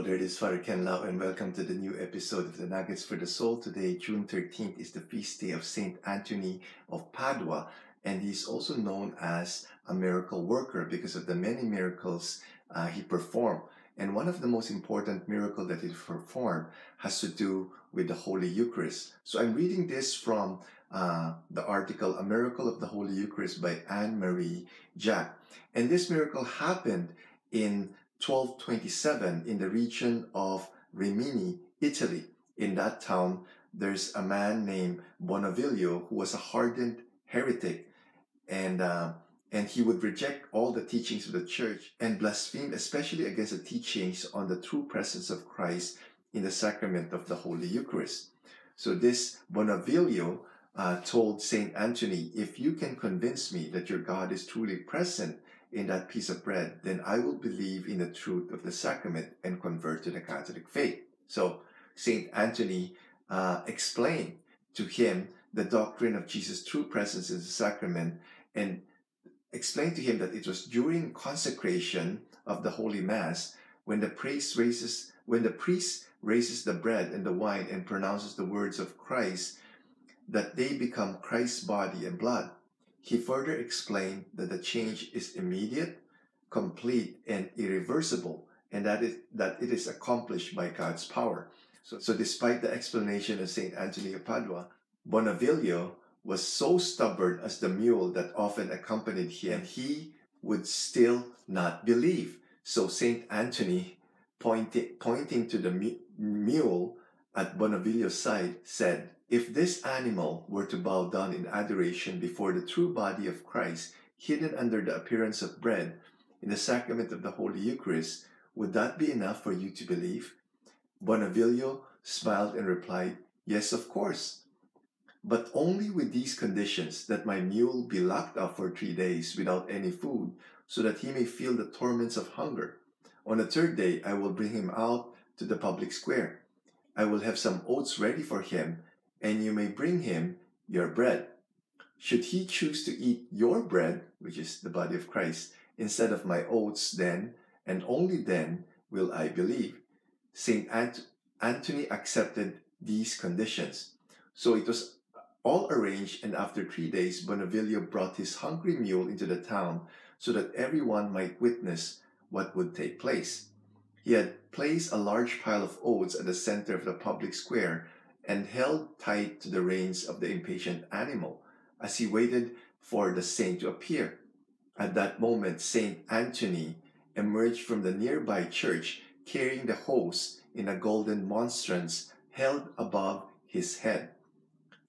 Hello there, this is Father Ken Lau, and welcome to the new episode of the Nuggets for the Soul. Today, June 13th, is the feast day of Saint Anthony of Padua, and he's also known as a miracle worker because of the many miracles uh, he performed. And one of the most important miracles that he performed has to do with the Holy Eucharist. So I'm reading this from uh, the article A Miracle of the Holy Eucharist by Anne Marie Jack. And this miracle happened in 1227 in the region of Rimini, Italy. In that town, there's a man named Bonavilio who was a hardened heretic and uh, and he would reject all the teachings of the church and blaspheme especially against the teachings on the true presence of Christ in the sacrament of the Holy Eucharist. So this Bonavilio uh, told Saint Anthony, if you can convince me that your God is truly present in that piece of bread, then I will believe in the truth of the sacrament and convert to the Catholic faith. So Saint Anthony uh, explained to him the doctrine of Jesus' true presence in the sacrament and explained to him that it was during consecration of the Holy Mass when the priest raises when the priest raises the bread and the wine and pronounces the words of Christ that they become Christ's body and blood. He further explained that the change is immediate, complete, and irreversible, and that it, that it is accomplished by God's power. So, so despite the explanation of St. Anthony of Padua, Bonavilio was so stubborn as the mule that often accompanied him, he would still not believe. So St. Anthony, pointing, pointing to the mule at Bonavilio's side, said, if this animal were to bow down in adoration before the true body of Christ, hidden under the appearance of bread, in the sacrament of the Holy Eucharist, would that be enough for you to believe? Bonavilio smiled and replied, Yes, of course. But only with these conditions that my mule be locked up for three days without any food, so that he may feel the torments of hunger. On the third day, I will bring him out to the public square. I will have some oats ready for him and you may bring him your bread. Should he choose to eat your bread, which is the body of Christ, instead of my oats, then, and only then, will I believe. Saint Ant- Anthony accepted these conditions. So it was all arranged, and after three days, Bonavilio brought his hungry mule into the town so that everyone might witness what would take place. He had placed a large pile of oats at the center of the public square and held tight to the reins of the impatient animal as he waited for the saint to appear. At that moment, Saint Anthony emerged from the nearby church carrying the host in a golden monstrance held above his head.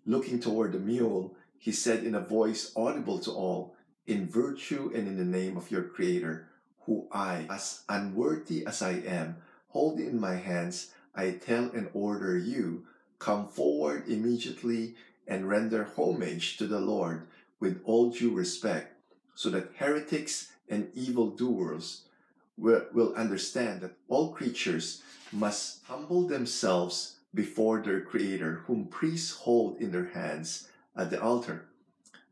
Looking toward the mule, he said in a voice audible to all, In virtue and in the name of your Creator, who I, as unworthy as I am, hold in my hands, I tell and order you come forward immediately and render homage to the Lord with all due respect, so that heretics and evildoers will, will understand that all creatures must humble themselves before their Creator, whom priests hold in their hands at the altar.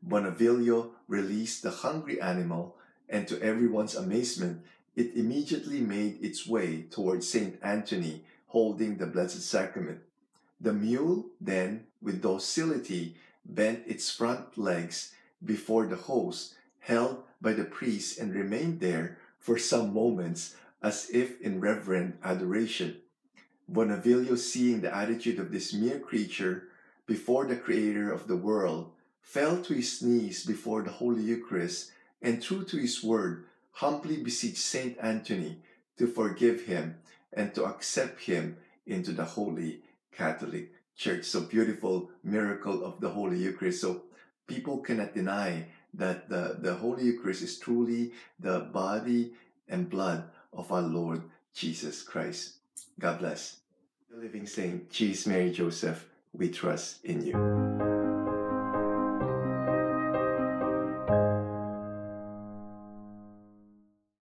Bonavilio released the hungry animal, and to everyone's amazement, it immediately made its way towards Saint Anthony, holding the Blessed Sacrament. The mule then, with docility, bent its front legs before the host held by the priest and remained there for some moments as if in reverent adoration. Bonavilio, seeing the attitude of this mere creature before the Creator of the world, fell to his knees before the Holy Eucharist and, true to his word, humbly beseeched Saint Anthony to forgive him and to accept him into the Holy Catholic Church. So beautiful miracle of the Holy Eucharist. So people cannot deny that the, the Holy Eucharist is truly the body and blood of our Lord Jesus Christ. God bless. The living saint, Jesus Mary Joseph, we trust in you.